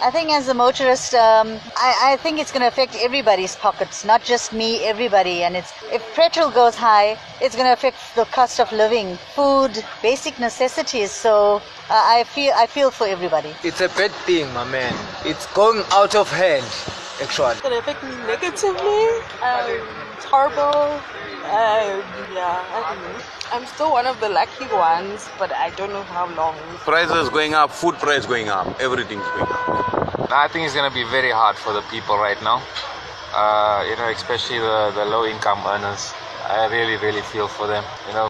I think as a motorist, um, I, I think it's going to affect everybody's pockets, not just me, everybody. And it's if petrol goes high, it's going to affect the cost of living, food, basic necessities. So uh, I feel I feel for everybody. It's a bad thing, my man. It's going out of hand, actually. It's gonna affect me negatively. Um, it's horrible. Um, yeah, I don't know. I'm still one of the lucky ones, but I don't know how long. Prices going up, food price going up, everything's going up. I think it's going to be very hard for the people right now. Uh, you know, especially the, the low income earners. I really, really feel for them. You know,